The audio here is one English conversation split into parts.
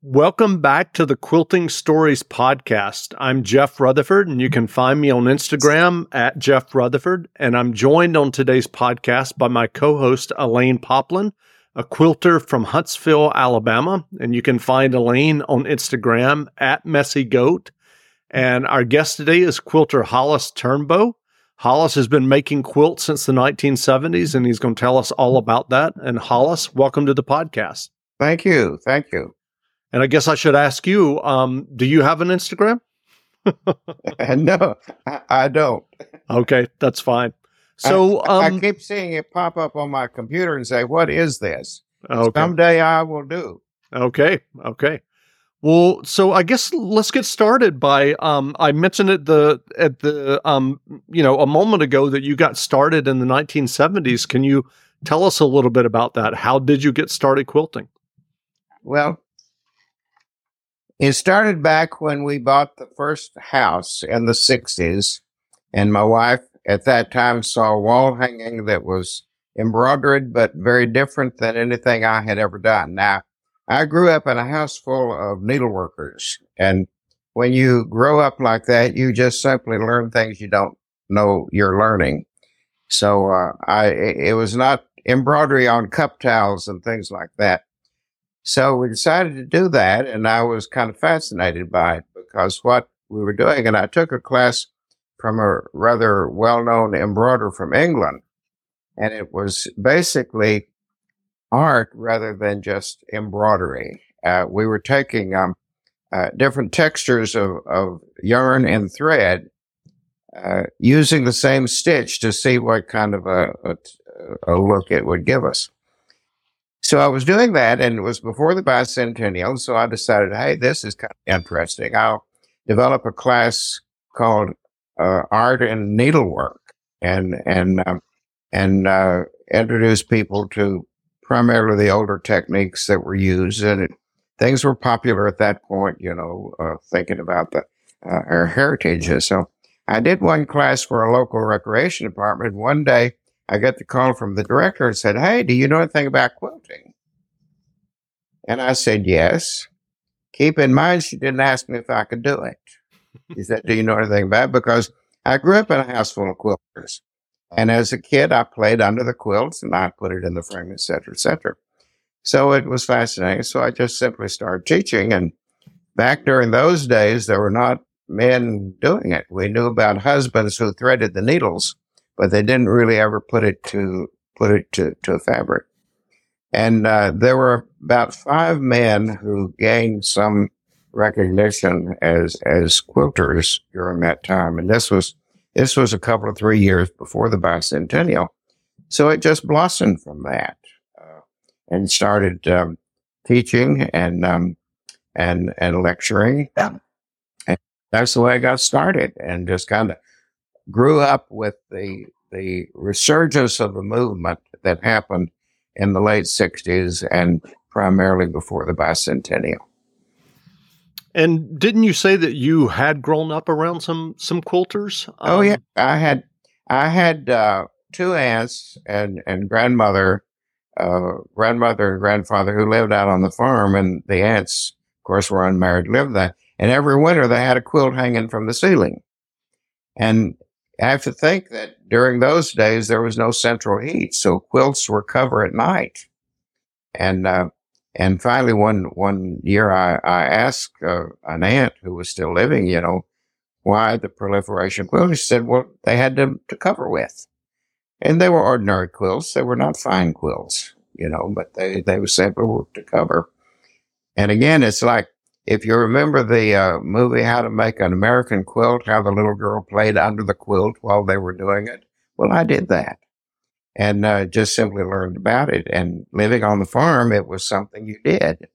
Welcome back to the Quilting Stories podcast. I'm Jeff Rutherford, and you can find me on Instagram at Jeff Rutherford. And I'm joined on today's podcast by my co host, Elaine Poplin, a quilter from Huntsville, Alabama. And you can find Elaine on Instagram at Messy Goat. And our guest today is quilter Holice Turnbow. Holice has been making quilts since the 1970s, and he's going to tell us all about that. And Holice, welcome to the podcast. Thank you. Thank you. And I guess I should ask you, um, do you have an Instagram? no, I, I, don't. Okay, that's fine. So I, um, I, keep seeing it pop up on my computer and say, "What is this?" Okay. Someday I will do. Okay. Okay. Well, so I guess let's get started by um, I mentioned at the at the um, you know a moment ago that you got started in the 1970s. Can you tell us a little bit about that? How did you get started quilting? Well, it started back when we bought the first house in the 60s, and my wife at that time saw a wall hanging that was embroidered, but very different than anything I had ever done. Now, I grew up in a house full of needleworkers, and when you grow up like that, you just simply learn things you don't know you're learning. So uh, I, it was not embroidery on cup towels and things like that. So we decided to do that, and I was kind of fascinated by it because what we were doing, and I took a class from a rather well-known embroiderer from England, and it was basically art rather than just embroidery. Uh, we were taking um, uh, different textures of, of, yarn and thread, uh, using the same stitch to see what kind of a, a, a look it would give us. So I was doing that, and it was before the bicentennial. So I decided, hey, this is kind of interesting. I'll develop a class called uh, Art and Needlework, and and um, and uh, introduce people to primarily the older techniques that were used, and it, things were popular at that point. You know, uh, thinking about the uh, our heritage. So I did one class for a local recreation department. One day I got the call from the director and said, Hey, do you know anything about quilting? And I said, Yes. Keep in mind, she didn't ask me if I could do it. She said, Do you know anything about it? Because I grew up in a house full of quilters. And as a kid, I played under the quilts and I put it in the frame, et cetera, et cetera. So it was fascinating. So I just simply started teaching. And back during those days, there were not men doing it. We knew about husbands who threaded the needles but they didn't really ever put it to put it to, to a fabric. And uh, there were about five men who gained some recognition as as quilters during that time, and this was this was a couple of three years before the bicentennial. So it just blossomed from that, uh, and started um, teaching and um, and and lecturing. And that's the way I got started, and just kind of grew up with the the resurgence of the movement that happened in the late 60s and primarily before the bicentennial. And didn't you say that you had grown up around some some quilters? Um, oh yeah, um, I had I had uh, two aunts and and grandmother, uh, grandmother and grandfather who lived out on the farm, and the aunts, of course, were unmarried, lived there. And every winter they had a quilt hanging from the ceiling, and I have to think that during those days there was no central heat, so quilts were covered at night. And uh, and finally, one one year, I I asked uh, an aunt who was still living, you know, why the proliferation of quilts. She said, well, they had them to cover with, and they were ordinary quilts. They were not fine quilts, you know, but they they were simply to cover. And again, it's like if you remember the uh, movie How to Make an American Quilt, how the little girl played under the quilt while they were doing it, well, I did that and uh, just simply learned about it. And living on the farm, it was something you did,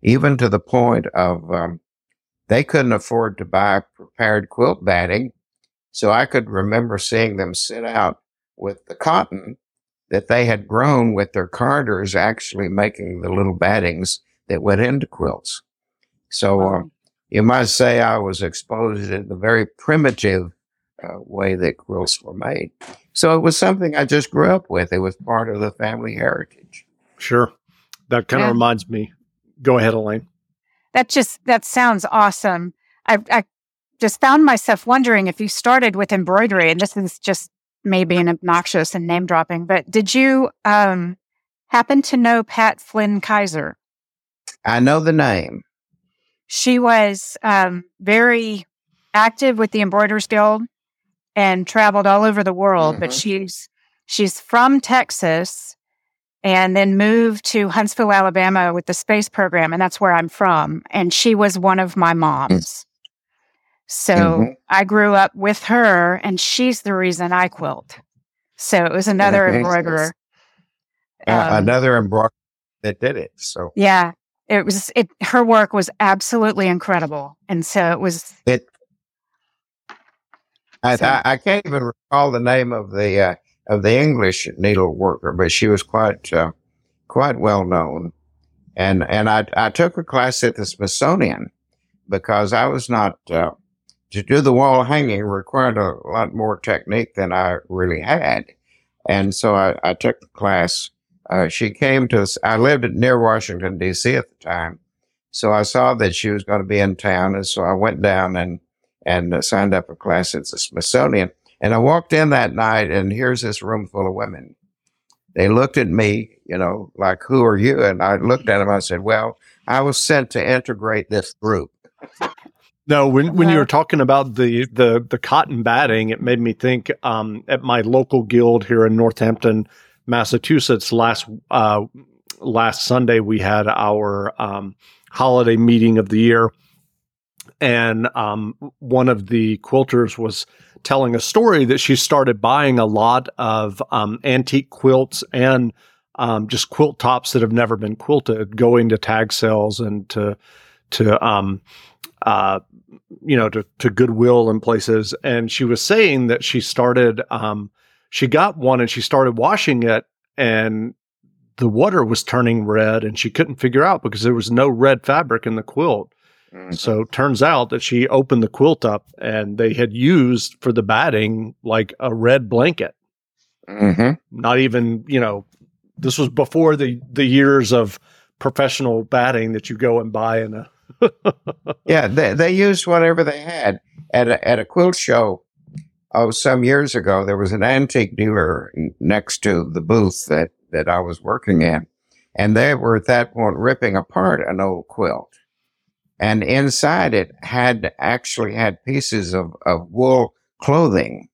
even to the point of um, they couldn't afford to buy prepared quilt batting. So I could remember seeing them sit out with the cotton that they had grown with their carders, actually making the little battings that went into quilts. So wow. um, you might say I was exposed in the very primitive uh, way that quilts were made. So it was something I just grew up with. It was part of the family heritage. Sure. That kind of yeah. reminds me. Go ahead, Elaine. that just that sounds awesome. I, I just found myself wondering if you started with embroidery, and this is just maybe an obnoxious and name dropping, but did you um, happen to know Pat Flynn Kaiser? I know the name. She was um, very active with the Embroiderers Guild and traveled all over the world, mm-hmm. but she's she's from Texas and then moved to Huntsville, Alabama with the space program, and that's where I'm from. And she was one of my moms. So mm-hmm. I grew up with her, and she's the reason I quilt. So it was another embroiderer. Uh, um, another embroiderer that did it. So yeah, it was it. Her work was absolutely incredible, and so it was. It. I, so, I, I can't even recall the name of the uh, of the English needle worker, but she was quite uh, quite well known. And and I I took a class at the Smithsonian because I was not uh, to do the wall hanging required a lot more technique than I really had, and so I, I took the class. Uh, she came to I lived near Washington D.C. at the time, so I saw that she was going to be in town, and so I went down and and signed up a class at the Smithsonian. And I walked in that night and here's this room full of women. They looked at me, you know, like, who are you? And I looked at them. I said, well, I was sent to integrate this group. No, when, when you were talking about the, the, the cotton batting, it made me think um, at my local guild here in Northampton, Massachusetts, last uh, last Sunday we had our um, holiday meeting of the year, and um, one of the quilters was telling a story that she started buying a lot of um, antique quilts and um, just quilt tops that have never been quilted, going to tag sales and to to um, uh, you know to, to Goodwill and places. And she was saying that she started um, she got one and she started washing it and the water was turning red and she couldn't figure out because there was no red fabric in the quilt. Mm-hmm. So turns out that she opened the quilt up and they had used for the batting like a red blanket. Mm-hmm. Not even, you know, this was before the the years of professional batting that you go and buy in a. yeah, they they used whatever they had at a, at a quilt show. Oh, some years ago, there was an antique dealer next to the booth that that I was working in, and they were at that point ripping apart an old quilt and inside it had actually had pieces of, of wool clothing.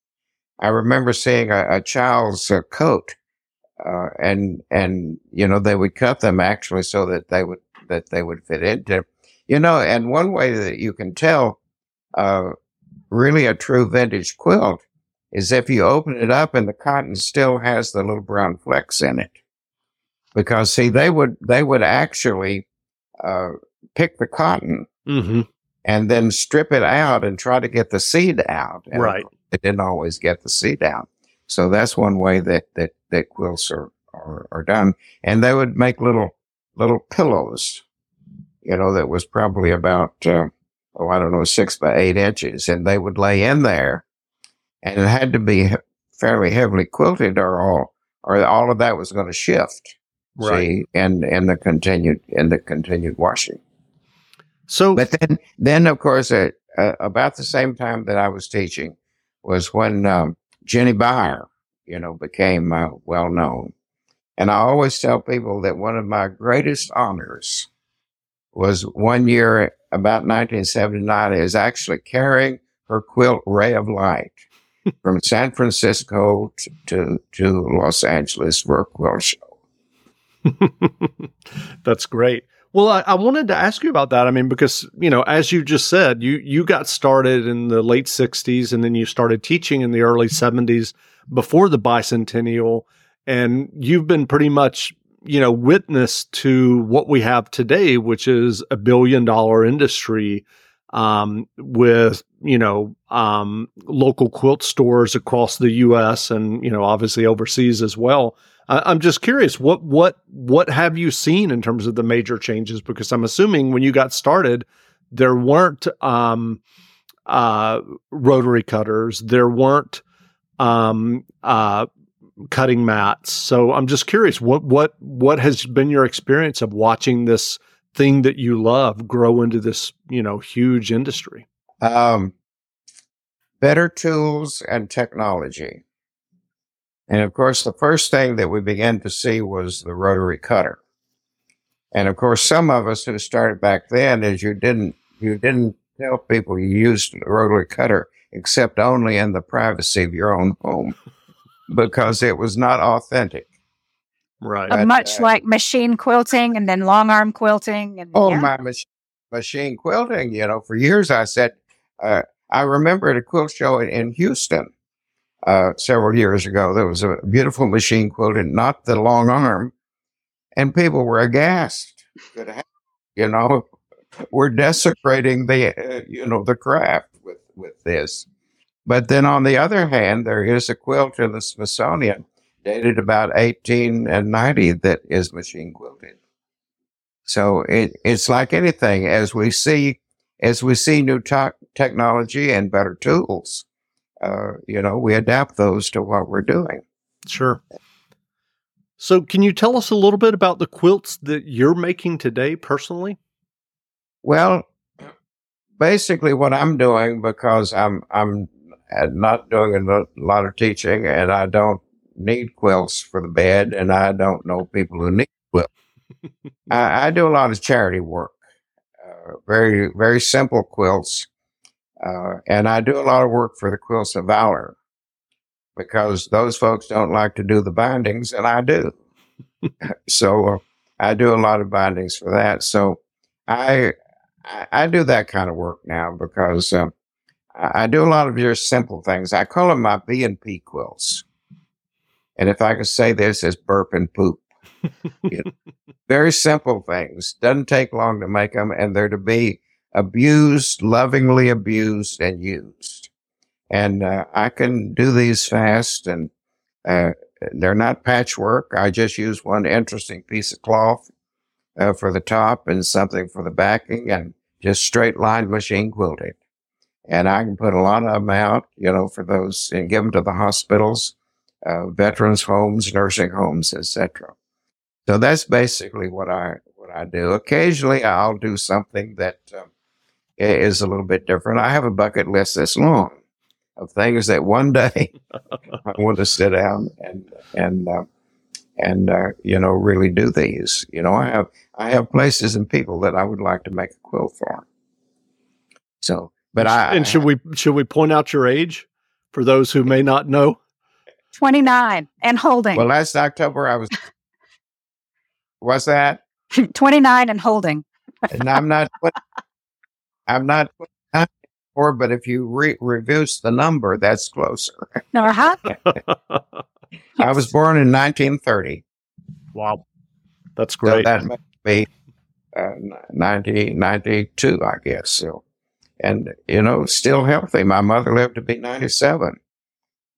I remember seeing a, a child's uh, coat, uh, and and you know they would cut them actually so that they would that they would fit into, you know. And one way that you can tell, uh, really a true vintage quilt is if you open it up and the cotton still has the little brown flecks in it, because see they would they would actually uh, pick the cotton mm-hmm. and then strip it out and try to get the seed out. And right. They didn't always get the seed out. So that's one way that, that, that quilts are, are, are done. And they would make little, little pillows, you know, that was probably about, uh, oh, I don't know, six by eight inches. And they would lay in there and it had to be fairly heavily quilted or all, or all of that was going to shift. Right. See, and, and the continued, and the continued washing. So, but then, then of course, uh, uh, about the same time that I was teaching was when um, Jinny Beyer, you know, became uh, well known. And I always tell people that one of my greatest honors was one year about 1979 is actually carrying her quilt Ray of Light from San Francisco to, to, to Los Angeles for a quilt show. That's great. Well, I, I, wanted to ask you about that. I mean, because you know, as you just said, you you got started in the late '60s, and then you started teaching in the early '70s before the bicentennial, and you've been pretty much you know witness to what we have today, which is a billion dollar industry um, with you know um, local quilt stores across the U.S. and you know obviously overseas as well. I'm just curious what what what have you seen in terms of the major changes? Because I'm assuming when you got started, there weren't um, uh, rotary cutters, there weren't um, uh, cutting mats. So I'm just curious what what what has been your experience of watching this thing that you love grow into this, you know, huge industry? Um, better tools and technology. And of course, the first thing that we began to see was the rotary cutter. And of course, some of us who started back then is you didn't, you didn't tell people you used a rotary cutter except only in the privacy of your own home because it was not authentic. Right. Uh, But, much uh, like machine quilting and then long arm quilting. And Oh, yeah. my mach- machine quilting, you know, for years I said, uh, I remember at a quilt show in, in Houston uh, several years ago, there was a beautiful machine quilted, not the long arm, and people were aghast. You know, we're desecrating the, uh, you know, the craft with, with this. But then on the other hand, there is a quilt in the Smithsonian dated about 1890 that is machine quilted. So it, it's like anything as we see, as we see new to- technology and better tools, uh, you know, we adapt those to what we're doing. Sure. So, can you tell us a little bit about the quilts that you're making today personally? Well, basically what I'm doing because I'm, I'm uh, not doing a lot of teaching and I don't need quilts for the bed and I don't know people who need quilts. I, I do a lot of charity work, uh, very, very simple quilts. Uh, and I do a lot of work for the Quilts of Valor because those folks don't like to do the bindings and I do. so uh, I do a lot of bindings for that. So I, I, I do that kind of work now because um, I, do a lot of just simple things. I call them my B and P quilts. And if I could say this as burp and poop, You know, very simple things. Doesn't take long to make them, and they're to be abused, lovingly abused, and used. And uh, I can do these fast, and uh, they're not patchwork. I just use one interesting piece of cloth uh, for the top and something for the backing, and just straight line machine quilting. And I can put a lot of them out, you know, for those and give them to the hospitals, uh, veterans homes, nursing homes, etc. So that's basically what I what I do. Occasionally, I'll do something that um, is a little bit different. I have a bucket list this long of things that one day I want to sit down and and uh, and uh, you know really do these. You know, I have I have places and people that I would like to make a quilt for. So, but I and should we should we point out your age for those who may not know? 29 and holding. well last October I was. What's that? 29 and holding. and I'm not. I'm not. put- Or, but if you re- reduce the number, that's closer. No, huh? I was born in 1930, wow, that's so great. that must be uh, 90, 92, I guess. So, and you know, still healthy. My mother lived to be 97,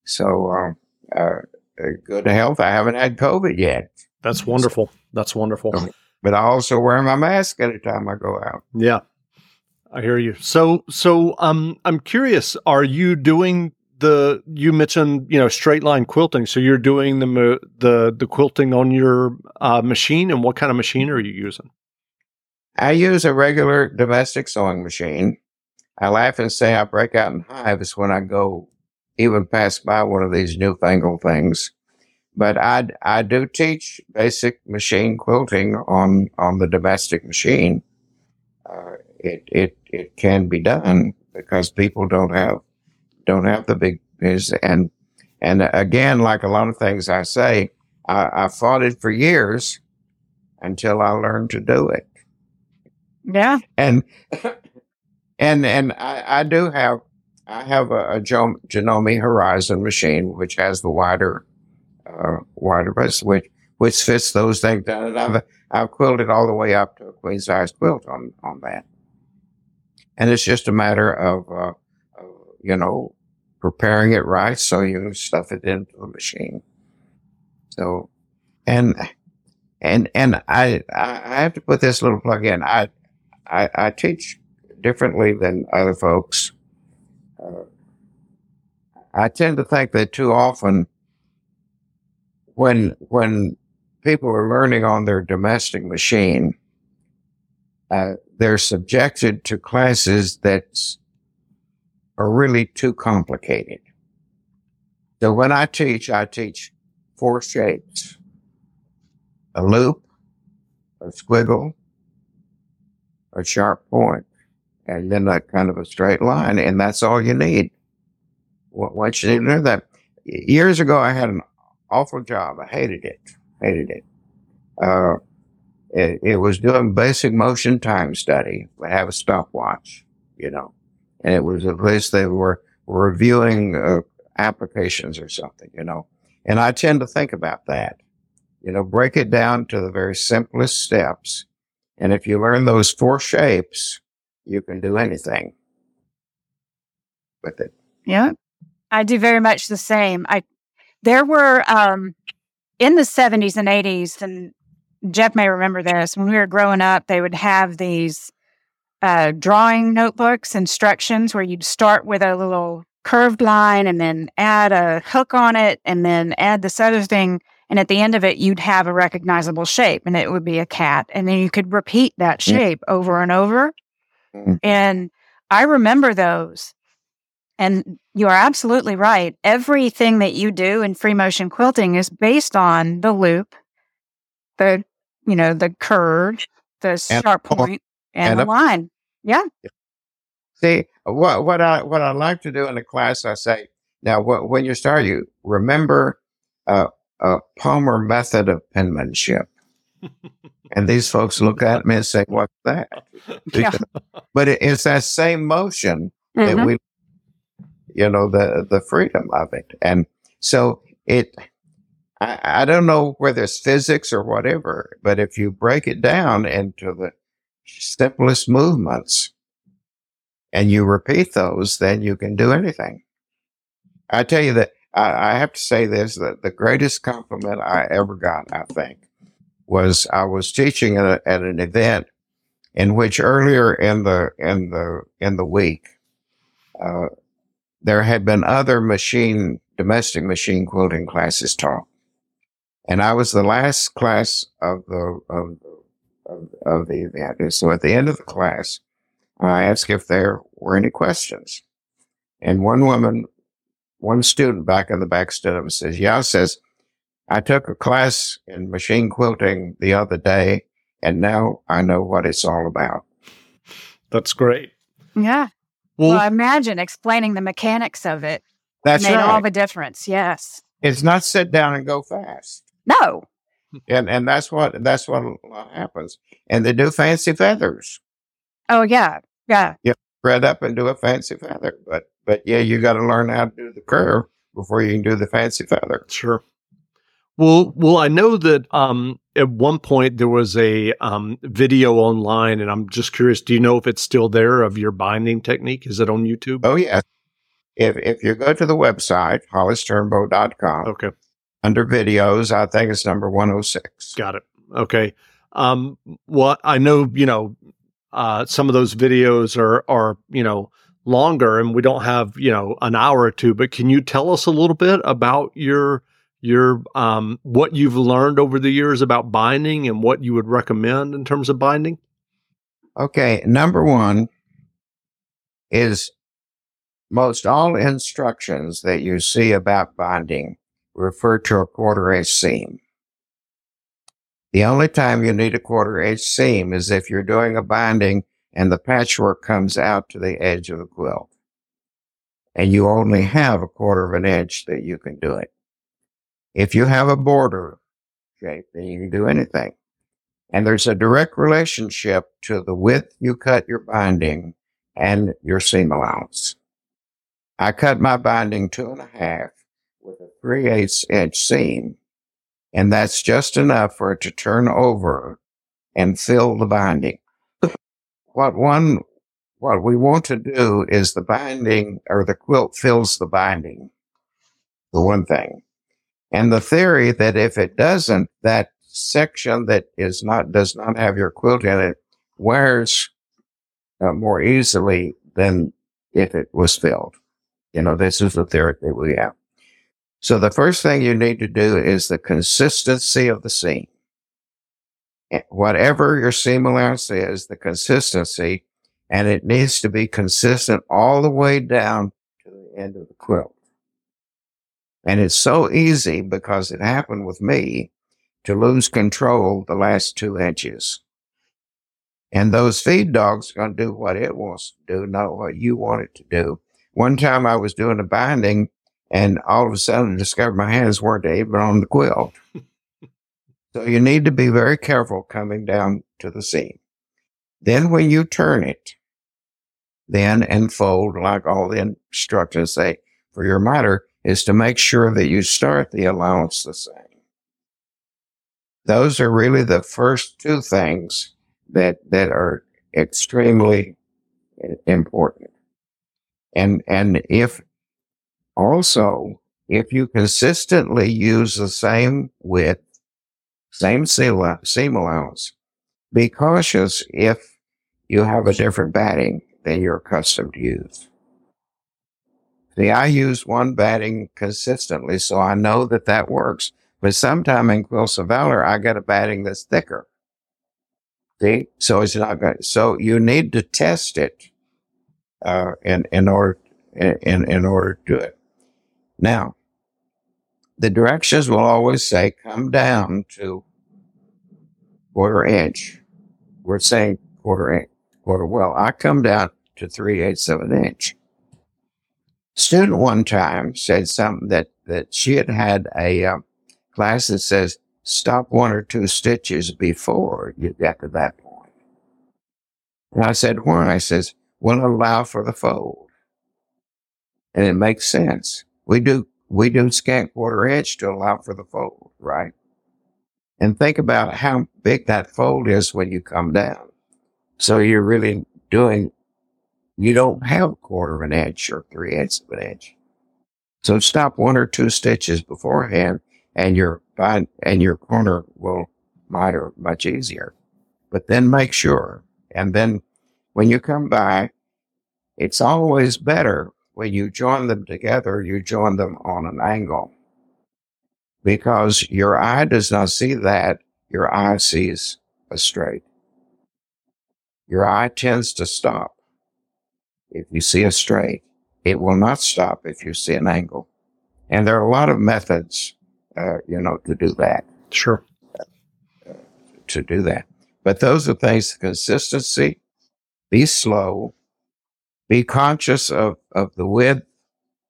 so um, uh, uh, good health. I haven't had COVID yet, That's wonderful. That's wonderful. But I also wear my mask anytime I go out. Yeah. I hear you. So so um I'm curious, are you doing the you mentioned, you know, straight line quilting. So you're doing the the the quilting on your uh, machine and what kind of machine are you using? I use a regular domestic sewing machine. I laugh and say I break out in hives when I go even pass by one of these newfangled things. But I, I do teach basic machine quilting on, on the domestic machine. Uh, it, it, it can be done because people don't have, don't have the big, is, and, and again, like a lot of things I say, I, I fought it for years until I learned to do it Yeah. and and and I, I do have I have a, a Gen- Janome Horizon machine which has the wider uh, wider base which which fits those things down, and I've I've quilted all the way up to a queen size quilt on on that, and it's just a matter of, uh, you know preparing it right so you stuff it into the machine. So, and and and I I I have to put this little plug in. I I, I teach differently than other folks. Uh, I tend to think that too often, when when people are learning on their domestic machine, uh, they're subjected to classes that are really too complicated. So when I teach, I teach four shapes. A loop, a squiggle, a sharp point, and then a kind of a straight line, and that's all you need. What once you know that, years ago I had an awful job. I hated it, hated it. Uh, it, it was doing basic motion time study. We have a stopwatch, you know, and it was a place they were reviewing uh, applications or something, you know. And I tend to think about that, you know, break it down to the very simplest steps. And if you learn those four shapes, you can do anything with it. Yeah. I do very much the same. I there were um in the 70s and 80s and Jeff may remember this when we were growing up they would have these uh, drawing notebooks instructions where you'd start with a little curved line and then add a hook on it and then add this other thing. And at the end of it, you'd have a recognizable shape and it would be a cat. And then you could repeat that shape mm. over and over. Mm. And I remember those. And you are absolutely right. Everything that you do in free motion quilting is based on the loop, the, you know, the curve, the sharp point, and, and the a, line. Yeah. See, what what I what I like to do in the class, I say now when you start, you remember uh, a Palmer method of penmanship. and these folks look at me and say, "What's that?" Yeah. but it, it's that same motion mm-hmm. that we, you know, the the freedom of it, and so it. I, I don't know whether it's physics or whatever, but if you break it down into the simplest movements, and you repeat those, then you can do anything. I tell you that I, I have to say this that the greatest compliment I ever got, I think, was I was teaching at, a, at an event in which earlier in the in the in the week uh, there had been other machine domestic machine quilting classes taught, and I was the last class of the of, of, of the event. So at the end of the class, I asked if there were any questions. And one woman, one student back in the back stood up and says, yeah, says, I took a class in machine quilting the other day and now I know what it's all about. That's great. Yeah. Well, well imagine explaining the mechanics of it. That's made right. all the difference. Yes. It's not sit down and go fast. No. And and that's what that's what happens. And they do fancy feathers. Oh yeah, yeah. You spread up and do a fancy feather, but but yeah, you got to learn how to do the curve before you can do the fancy feather. Sure. Well, well, I know that um, at one point there was a um, video online, and I'm just curious. Do you know if it's still there of your binding technique? Is it on YouTube? Oh yeah. If if you go to the website holiceturnbow.com, okay, under videos, I think it's number 106. Got it. Okay. Um, well, I know you know uh, some of those videos are are you know longer, and we don't have you know an hour or two. But can you tell us a little bit about your your um, what you've learned over the years about binding and what you would recommend in terms of binding? Okay, number one is most all instructions that you see about binding refer to a quarter inch seam. The only time you need a quarter inch seam is if you're doing a binding and the patchwork comes out to the edge of the quilt. And you only have a quarter of an inch that you can do it. If you have a border shape, then you can do anything. And there's a direct relationship to the width you cut your binding and your seam allowance. I cut my binding two and a half with a three eighths inch seam and that's just enough for it to turn over and fill the binding. what one, what we want to do is the binding or the quilt fills the binding. The one thing. And the theory that if it doesn't, that section that is not, does not have your quilt in it wears uh, more easily than if it was filled. You know, this is the theory that we have. So the first thing you need to do is the consistency of the seam. eh, whatever your seam allowance is, the consistency, and it needs to be consistent all the way down to the end of the quilt. And it's so easy because it happened with me to lose control the last two inches. And those feed dogs are going to do what it wants to do, not what you want it to do. One time I was doing a binding and all of a sudden I discovered my hands weren't even on the quilt. so you need to be very careful coming down to the seam. Then when you turn it, then and fold like all the instructions say for your miter is to make sure that you start the allowance the same. Those are really the first two things that, that are extremely important. And, and if also, if you consistently use the same width, same seam allowance, be cautious if you have a different batting than you're accustomed to use. See, I use one batting consistently, so I know that that works. But sometime in Quilts of Valor, I get a batting that's thicker. See, so it's not good. So you need to test it uh, in in order in in order to do it. Now, the directions will always say come down to quarter inch. We're saying quarter inch, quarter. Well, I come down to three eighths of an inch. Student one time said something that, that she had had a uh, class that says stop one or two stitches before you get to that point. And I said, why? I says, will allow for the fold. And it makes sense. We do, we do scant quarter inch to allow for the fold, right? And think about how big that fold is when you come down. So you're really doing, you don't have a quarter of an inch or three eighths of an inch. So stop one or two stitches beforehand and your and your corner will miter much easier. But then make sure. And then when you come by, it's always better when you join them together, you join them on an angle because your eye does not see that. Your eye sees a straight. Your eye tends to stop if you see a straight. It will not stop if you see an angle. And there are a lot of methods, uh, you know, to do that. Sure. Uh, to do that. But those are things, consistency, be slow, be conscious of, of the width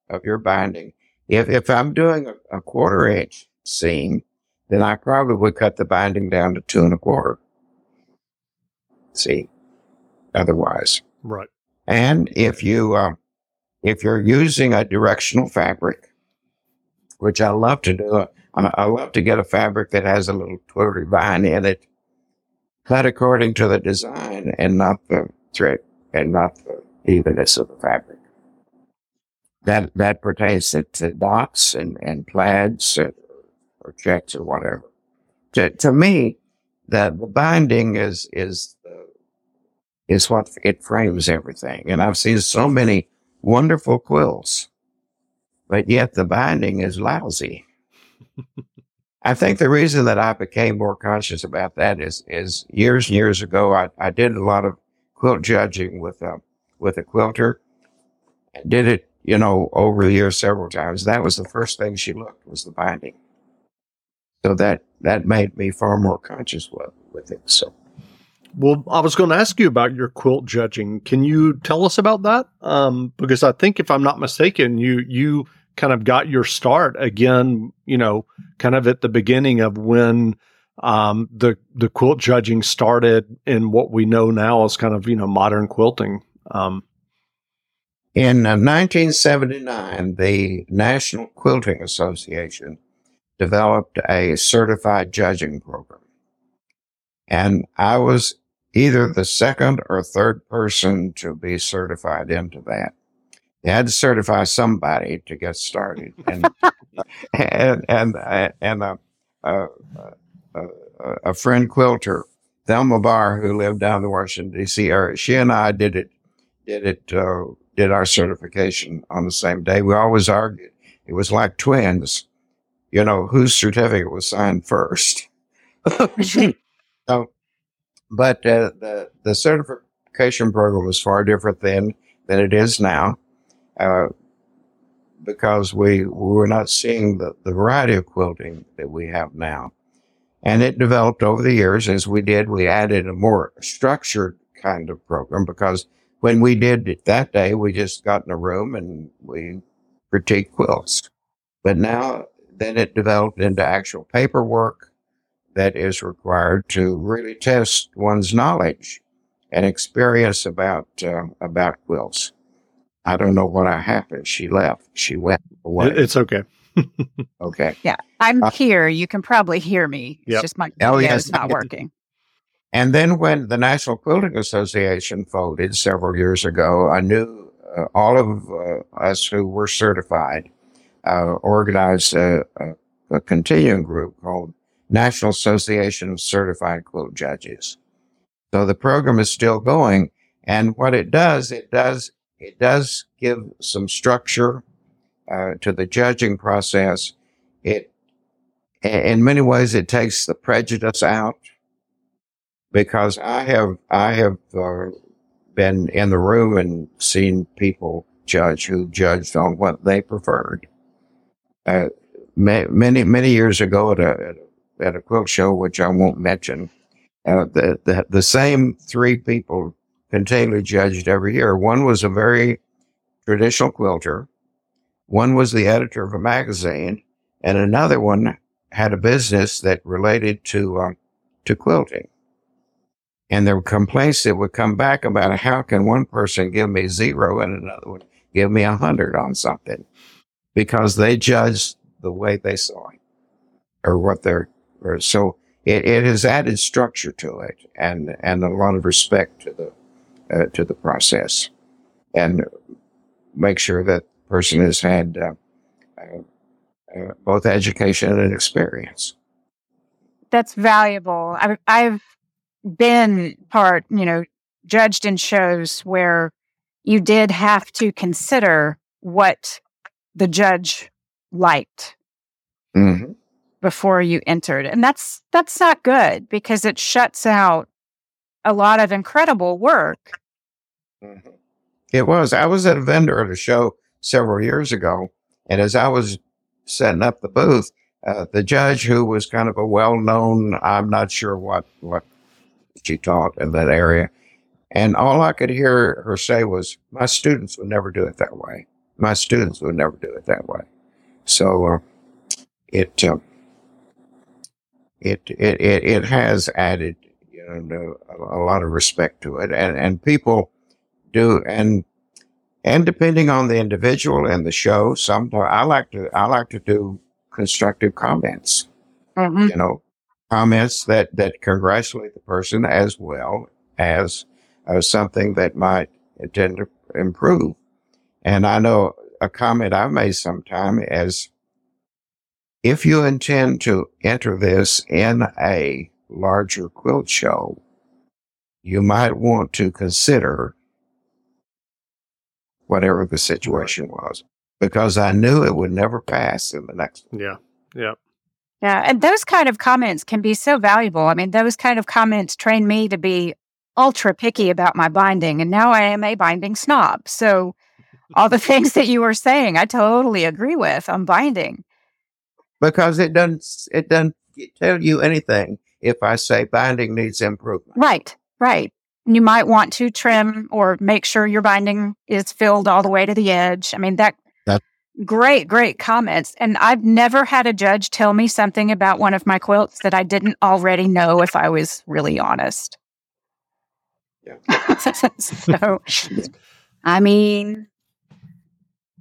of your binding. If, if I'm doing a, a quarter inch seam, then I probably would cut the binding down to two and a quarter. See, otherwise. Right. And if you, uh, if you're using a directional fabric, which I love to do, uh, I love to get a fabric that has a little twirly vine in it, cut according to the design and not the thread and not the evenness of the fabric. That that pertains to, to dots and, and plaids or, or checks or whatever. To, to me, the, the binding is is is what it frames everything. And I've seen so many wonderful quilts, but yet the binding is lousy. I think the reason that I became more conscious about that is is years and years ago I, I did a lot of quilt judging with a with a quilter. and did it, you know, over the years several times. That was the first thing she looked was the binding. So that that made me far more conscious with, with it. So. Well, I was going to ask you about your quilt judging. Can you tell us about that? Um, because I think, if I'm not mistaken, you you kind of got your start again. You know, kind of at the beginning of when um, the the quilt judging started in what we know now as kind of you know modern quilting. Um, in uh, 1979, the National Quilting Association developed a certified judging program. And I was either the second or third person to be certified into that. They had to certify somebody to get started. And, and, and, and a, a, a, a, friend quilter, Thelma Barr, who lived down in Washington, D.C., she and I did it did it, uh, did our certification on the same day. We always argued. It was like twins, you know, whose certificate was signed first. So, but uh, the the certification program was far different then than it is now, uh, because we, we were not seeing the, the variety of quilting that we have now. And it developed over the years as we did. We added a more structured kind of program because when we did it that day, we just got in a room and we critiqued quilts. But now then it developed into actual paperwork that is required to really test one's knowledge and experience about uh, about quilts. I don't know what happened. She left. She went away. It's okay. okay. Yeah, I'm uh, here. You can probably hear me. It's yep. just my oh, yes. it's not working. And then when the National Quilting Association folded several years ago, I knew uh, all of uh, us who were certified uh, organized a, a, a continuing group called National Association of Certified Quilt Judges. So the program is still going. And what it does, it does it does give some structure uh, to the judging process. It, in many ways, it takes the prejudice out because I have I have uh, been in the room and seen people judge who judged on what they preferred. Uh, many many years ago at a at a quilt show, which I won't mention, uh, the, the the same three people continually judged every year. One was a very traditional quilter, one was the editor of a magazine, and another one had a business that related to uh, to quilting. And there were complaints that would come back about how can one person give me zero and another one give me a hundred on something because they judged the way they saw it or what they're or so it, it has added structure to it and and a lot of respect to the uh, to the process and make sure that the person has had uh, uh, uh, both education and experience. That's valuable. I've, I've been part, you know, judged in shows where you did have to consider what the judge liked mm-hmm. Before you entered. And that's that's not good because it shuts out a lot of incredible work. Mm-hmm. It was. I was at a vendor at a show several years ago, and as I was setting up the booth, uh, the judge, who was kind of a well-known, I'm not sure what what she taught in that area, and all I could hear her say was, "My students would never do it that way. My students would never do it that way." So uh, it, uh, it it it it has added you know, a lot of respect to it, and and people do and and depending on the individual and the show, sometimes I like to I like to do constructive comments. Mm-hmm. You know, comments that that congratulate the person as well as uh, something that might tend to improve. And I know a comment I've made sometime is if you intend to enter this in a larger quilt show, you might want to consider whatever the situation was because I knew it would never pass in the next one. Yeah. Yeah. Yeah. And those kind of comments can be so valuable. I mean, those kind of comments train me to be ultra picky about my binding. And now I am a binding snob. So all the things that you were saying, I totally agree with on binding. Because it doesn't it doesn't tell you anything if I say binding needs improvement. Right, right. You might want to trim or make sure your binding is filled all the way to the edge. I mean, that, that great, great comments. And I've never had a judge tell me something about one of my quilts that I didn't already know if I was really honest. Yeah. so, I mean,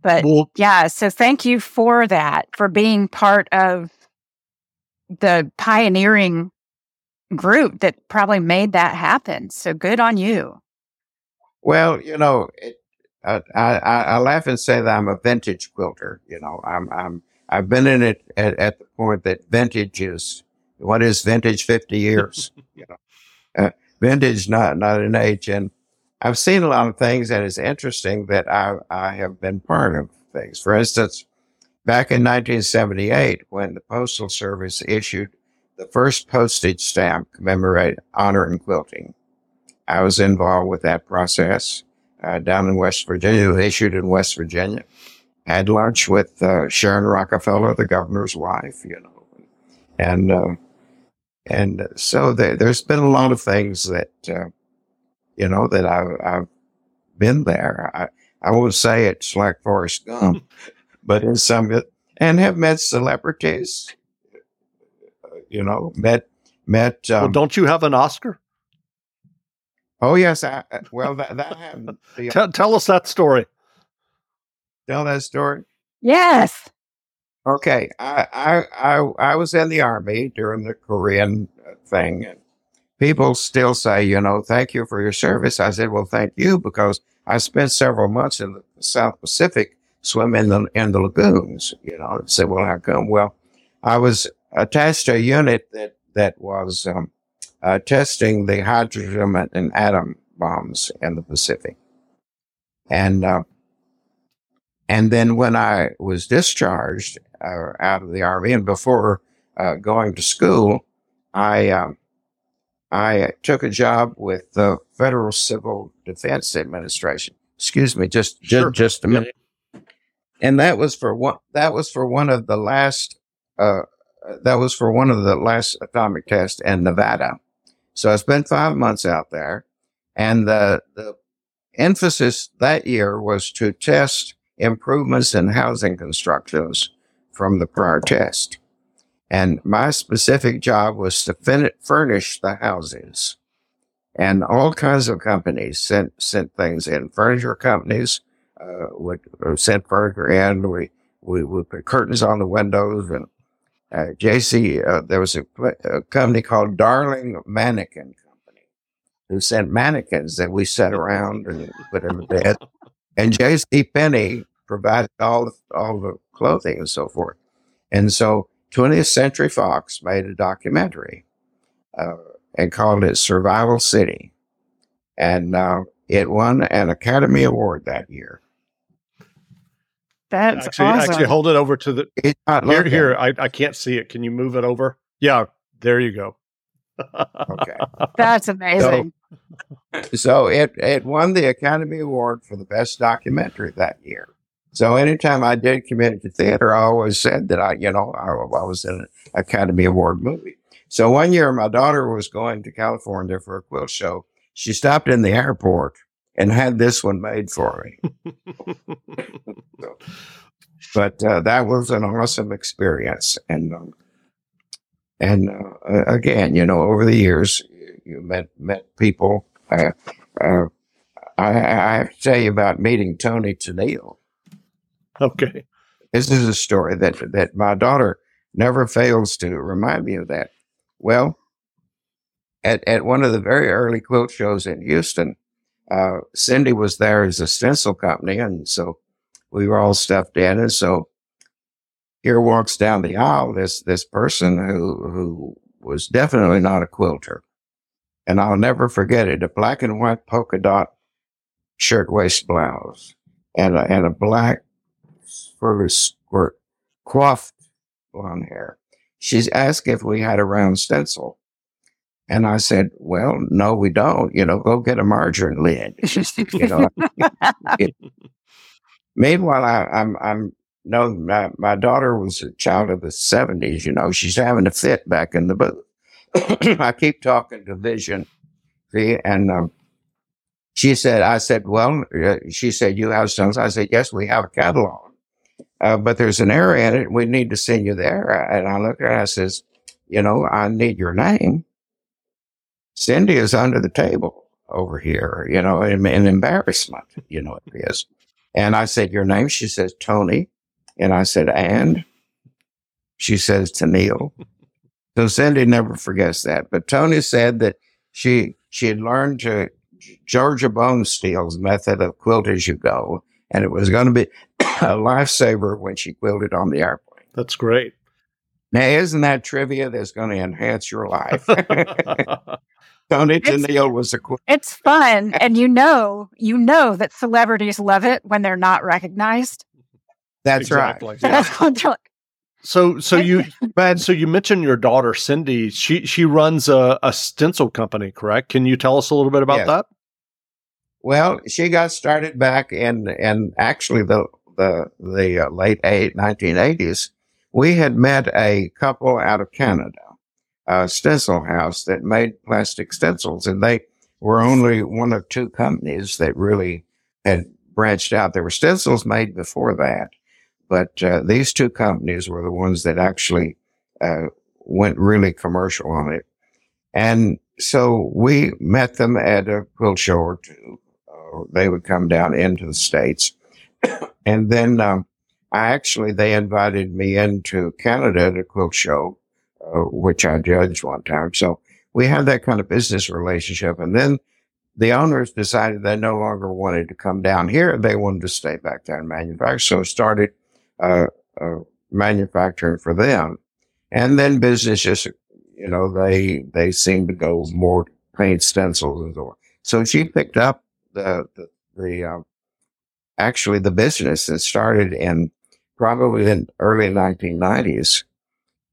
but well, yeah, so thank you for that, for being part of the pioneering group that probably made that happen. So good on you. Well, you know, it, I, I, I laugh and say that I'm a vintage quilter. You know, I'm, I'm, I've been in it at, at the point that vintage is, what is vintage 50 years? you know, uh, vintage, not, not an age. And I've seen a lot of things and it's interesting that I, I have been part of things. For instance, back in 1978, when the Postal Service issued the first postage stamp commemorate honoring quilting. I was involved with that process uh, down in West Virginia, issued in West Virginia. Had lunch with uh, Sharon Rockefeller, the governor's wife, you know, and uh, and so there, has been a lot of things that uh, you know that I've, I've been there. I, I won't say it's like Forrest Gump, but in some and have met celebrities. You know, met met. Um, well, don't you have an Oscar? Oh yes, I, well that that happened. The, tell, tell us that story. Tell that story. Yes. Okay, I I I, I was in the army during the Korean uh, thing, and people still say, you know, thank you for your service. I said, well, thank you because I spent several months in the South Pacific swimming in the in the lagoons. You know, I said, well, how come? Well, I was attached to a unit that that was um, uh, testing the hydrogen and atom bombs in the Pacific. And, uh, and then when I was discharged uh, out of the Army and before uh, going to school, I, um, I took a job with the Federal Civil Defense Administration. Excuse me, just, sure. just, just a minute. And that was for one, that was for one of the last, uh, that was for one of the last atomic tests in Nevada. So I spent five months out there and the, the emphasis that year was to test improvements in housing constructions from the prior test. And my specific job was to fin- furnish the houses. And all kinds of companies sent, sent things in. Furniture companies, uh, would, would send furniture in. We, we would put curtains on the windows and uh, JC, uh, there was a, a, company called Darling Mannequin Company who sent mannequins that we set around and put in the bed. And JC Penney provided all all the clothing and so forth. And so 20th Century Fox made a documentary uh, and called it Survival City. And uh, it won an Academy Award that year. That's actually, awesome. actually hold it over to the here. Here, I, I can't see it. Can you move it over? Yeah, there you go. okay, that's amazing. So, so, it it won the Academy Award for the best documentary that year. So anytime I did community theater, I always said that I, you know, I, I was in an Academy Award movie. So one year, my daughter was going to California for a quilt show. She stopped in the airport and had this one made for me. so, but uh, that was an awesome experience, and um, and uh, again, you know, over the years, you met met people. Uh, uh I, I, have to tell you about meeting Toni Tennille. Okay, this is a story that that my daughter never fails to remind me of that. Well, at at one of the very early quilt shows in Houston, uh, Cindy was there as a stencil company, and so we were all stuffed in. And so here walks down the aisle this this person who who was definitely not a quilter, and I'll never forget it. A black and white polka dot shirtwaist blouse and a, and a black fur skirt, coiffed blonde hair. She's asked if we had a round stencil. And I said, well, no, we don't. You know, go get a margarine lid. you know. Meanwhile, I, I'm, I'm, no, my, my daughter was a child of the 70s. You know, she's having a fit back in the booth. I keep talking to Vision, see, and um, she said, I said, well, uh, she said, you have songs. I said, yes, we have a catalog, uh, but there's an error in it. We need to send you there. And I look at her, I says, you know, I need your name. Cindy is under the table over here, you know, in, in embarrassment, you know, it is. And I said, your name? She says, Toni. And I said, and? She says, to Tennille. So Cindy never forgets that. But Tony said that she, she had learned to Georgia Bone Bonesteel's method of quilt as you go. And it was going to be a lifesaver when she quilted on the airplane. That's great. Now, isn't that trivia that's going to enhance your life? Toni Tennille was a queen. It's fun, and you know, you know that celebrities love it when they're not recognized. That's exactly. right. That's what. So, so you, but so you mentioned your daughter Cindy. She she runs a, a stencil company, correct? Can you tell us a little bit about yes. that? Well, she got started back in and actually the the the uh, late eight, 1980s. We had met a couple out of Canada, a stencil house that made plastic stencils, and they were only one of two companies that really had branched out. There were stencils made before that, but uh, these two companies were the ones that actually uh, went really commercial on it. And so we met them at a quilt show or two. Uh, they would come down into the States. and then um, I actually, they invited me into Canada a quilt show, uh, which I judged one time. So we had that kind of business relationship. And then the owners decided they no longer wanted to come down here. They wanted to stay back there and manufacture. So started uh, uh, manufacturing for them. And then business just, you know, they, they seem to go more paint stencils and so on. So she picked up the, the, the, uh, actually the business that started in probably in early 1990s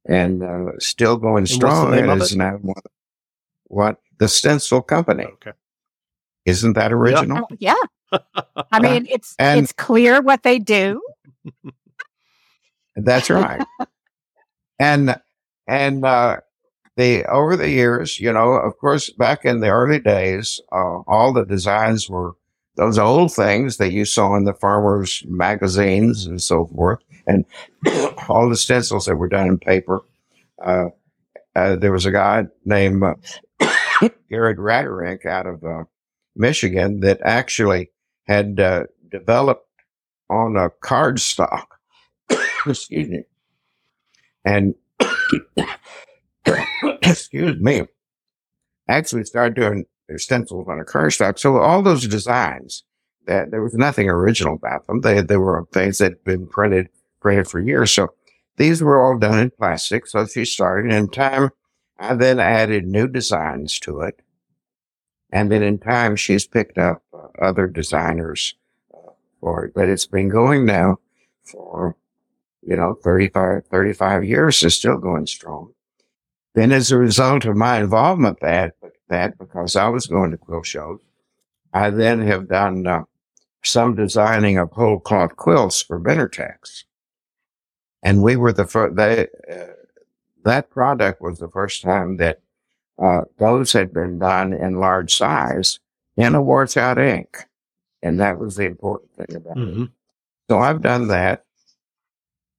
and, uh, still going strong. And, is now one, what the stencil company. Okay. Isn't that original? Yeah. Oh, yeah. I mean, it's, and, it's clear what they do. That's right. and and uh, the over the years, you know, of course, back in the early days, uh, all the designs were those old things that you saw in the farmers' magazines and so forth, and all the stencils that were done in paper. Uh, uh there was a guy named uh, Garrett Ratterink out of uh, Michigan that actually had developed on a cardstock excuse me. And excuse me, actually started doing stencils on a cardstock. So all those designs that there was nothing original about them. They, they were things that had been printed, printed for years. So these were all done in plastic. So she started in time. I then added new designs to it. And then in time, she's picked up uh, other designers uh, for it. But it's been going now for you know, 35, 35 years is still going strong. Then as a result of my involvement that, that because I was going to quilt shows, I then have done uh, some designing of whole cloth quilts for Benartex. And we were the first, they, uh, that product was the first time that uh, those had been done in large size in a worth out ink. And that was the important thing about mm-hmm. it. So I've done that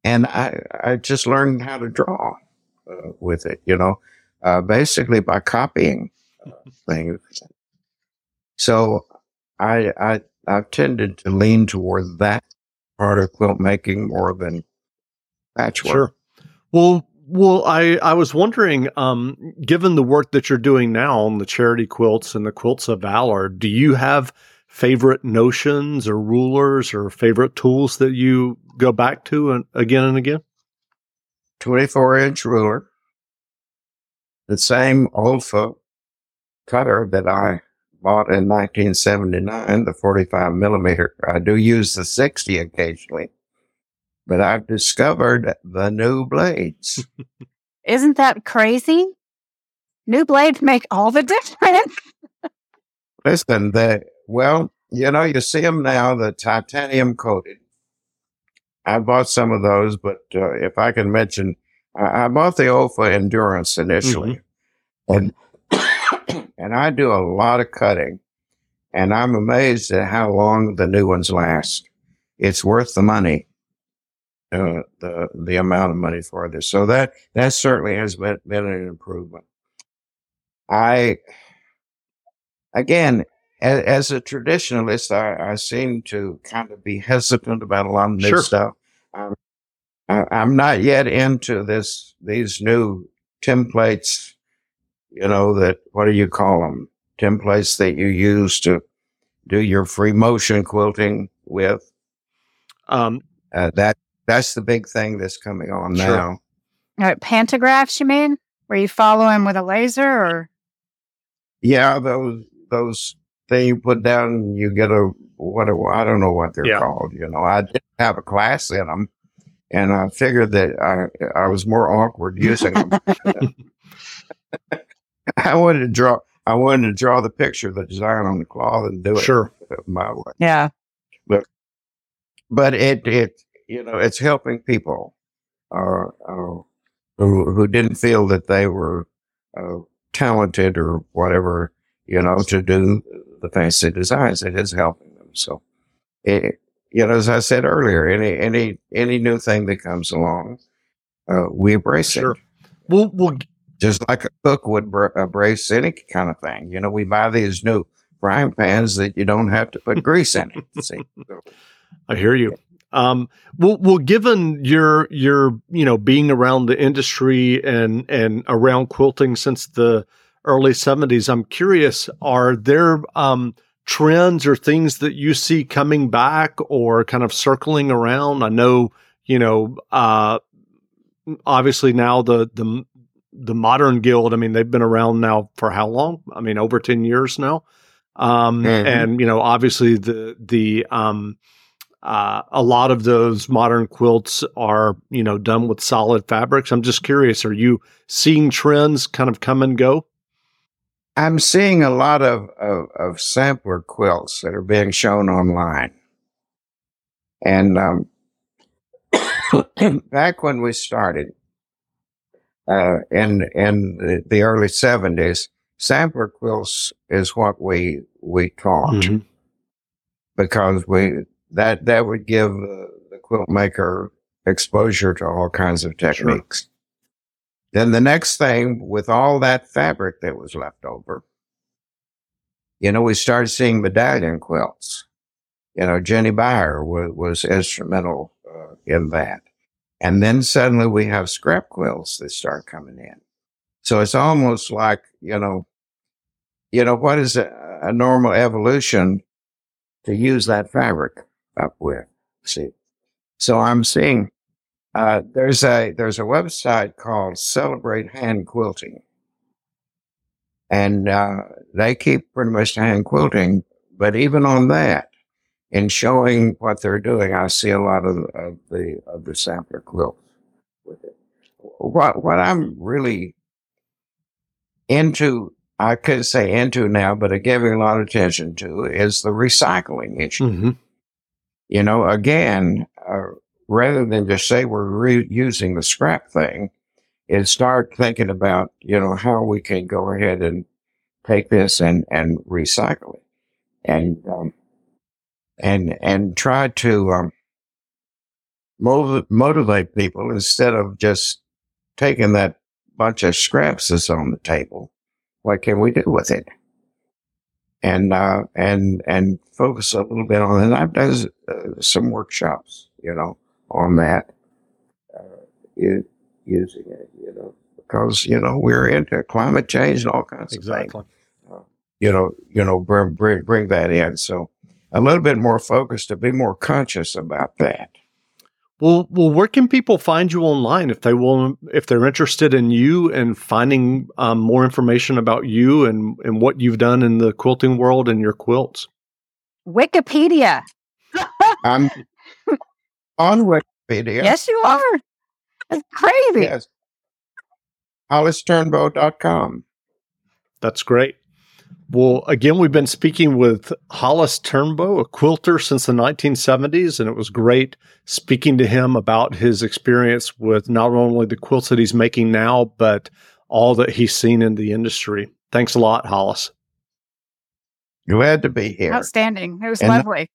and I, I just learned how to draw uh, with it, you know, uh, basically by copying things. So I, I, I've tended to lean toward that part of quilt making more than patchwork. Sure. Well, well, I, I was wondering, um, given the work that you're doing now on the charity quilts and the quilts of valor, do you have favorite notions or rulers or favorite tools that you go back to and again and again? 24 inch ruler, the same Olfa cutter that I bought in 1979, the 45 millimeter. I do use the 60 occasionally, but I've discovered the new blades. Isn't that crazy? New blades make all the difference. Listen, the well, you know, you see them now, the titanium coated. I bought some of those, but uh, if I can mention, I, I bought the Olfa Endurance initially, mm-hmm. and and I do a lot of cutting, and I'm amazed at how long the new ones last. It's worth the money, uh, the the amount of money for this. So that that certainly has been, been an improvement. I again, as, as a traditionalist, I, I, seem to kind of be hesitant about a lot of new sure. stuff. I'm, I, I'm not yet into this these new templates. You know that what do you call them? Templates that you use to do your free motion quilting with. Um, uh, that that's the big thing that's coming on sure. now. Uh, pantographs, you mean? Where you follow him with a laser, or? Yeah, those those thing you put down, you get a what I don't know what they're yeah. called. You know, I didn't have a class in them, and I figured that I I was more awkward using them. I wanted to draw. I wanted to draw the picture, the design on the cloth, and do it Sure. my way. Yeah. But but it it you know it's helping people uh, uh, who who didn't feel that they were uh, talented or whatever you know to do the fancy designs. It is helping them. So it, you know, as I said earlier, any any any new thing that comes along, uh, we embrace Sure. it. We'll, we'll Just like a cook would br- embrace any kind of thing. You know, we buy these new frying pans that you don't have to put grease in it. See? I hear you. Um, well, well, given your your you know being around the industry and and around quilting since the early seventies, I'm curious: are there um, trends or things that you see coming back or kind of circling around? I know you know uh, obviously now the the the modern guild. I mean, they've been around now for how long? I mean, over ten years now. Um, Mhm. and you know, obviously the the um, uh, a lot of those modern quilts are, you know, done with solid fabrics. I'm just curious, are you seeing trends kind of come and go? I'm seeing a lot of, of, of sampler quilts that are being shown online. And um, back when we started uh, in in the, early 70s, sampler quilts is what we we taught Mm-hmm. because we that that would give the, the quilt maker exposure to all kinds of techniques. Then the next thing, with all that fabric that was left over, you know, we started seeing medallion quilts. You know, Jinny Beyer was, was instrumental uh, in that. And then suddenly we have scrap quilts that start coming in. So it's almost like, you know, you know, what is a, a normal evolution to use that fabric up with? See, so I'm seeing uh, there's a there's a website called Celebrate Hand Quilting, and uh, they keep pretty much hand quilting. But even on that, in showing what they're doing, I see a lot of, of the of the sampler quilts with it. What what I'm really into, I could say into now, but I'm giving a lot of attention to is the recycling issue Mm-hmm. you know, again, uh, rather than just say we're reusing the scrap thing, is start thinking about, you know, how we can go ahead and take this and, and recycle it and, um, and, and try to, um, motiv- motivate people instead of just taking that bunch of scraps that's on the table. What can we do with it? and uh, and and focus a little bit on it. And I've done uh, some workshops, you know, on that, uh, using it, you know, because you know we're into climate change and all kinds of things. Exactly. You know, you know, bring, bring bring that in. So a little bit more focused to be more conscious about that. Well, well, where can people find you online if they will, if they're interested in you and finding um, more information about you and and what you've done in the quilting world and your quilts? Wikipedia. I'm on Wikipedia. Yes, you are. It's crazy. Yes. HoliceTurnbow.com. That's great. Well, again, we've been speaking with Holice Turnbow, a quilter since the 1970s, and it was great speaking to him about his experience with not only the quilts that he's making now, but all that he's seen in the industry. Thanks a lot, Hollis. Glad to be here. Outstanding. It was And- lovely.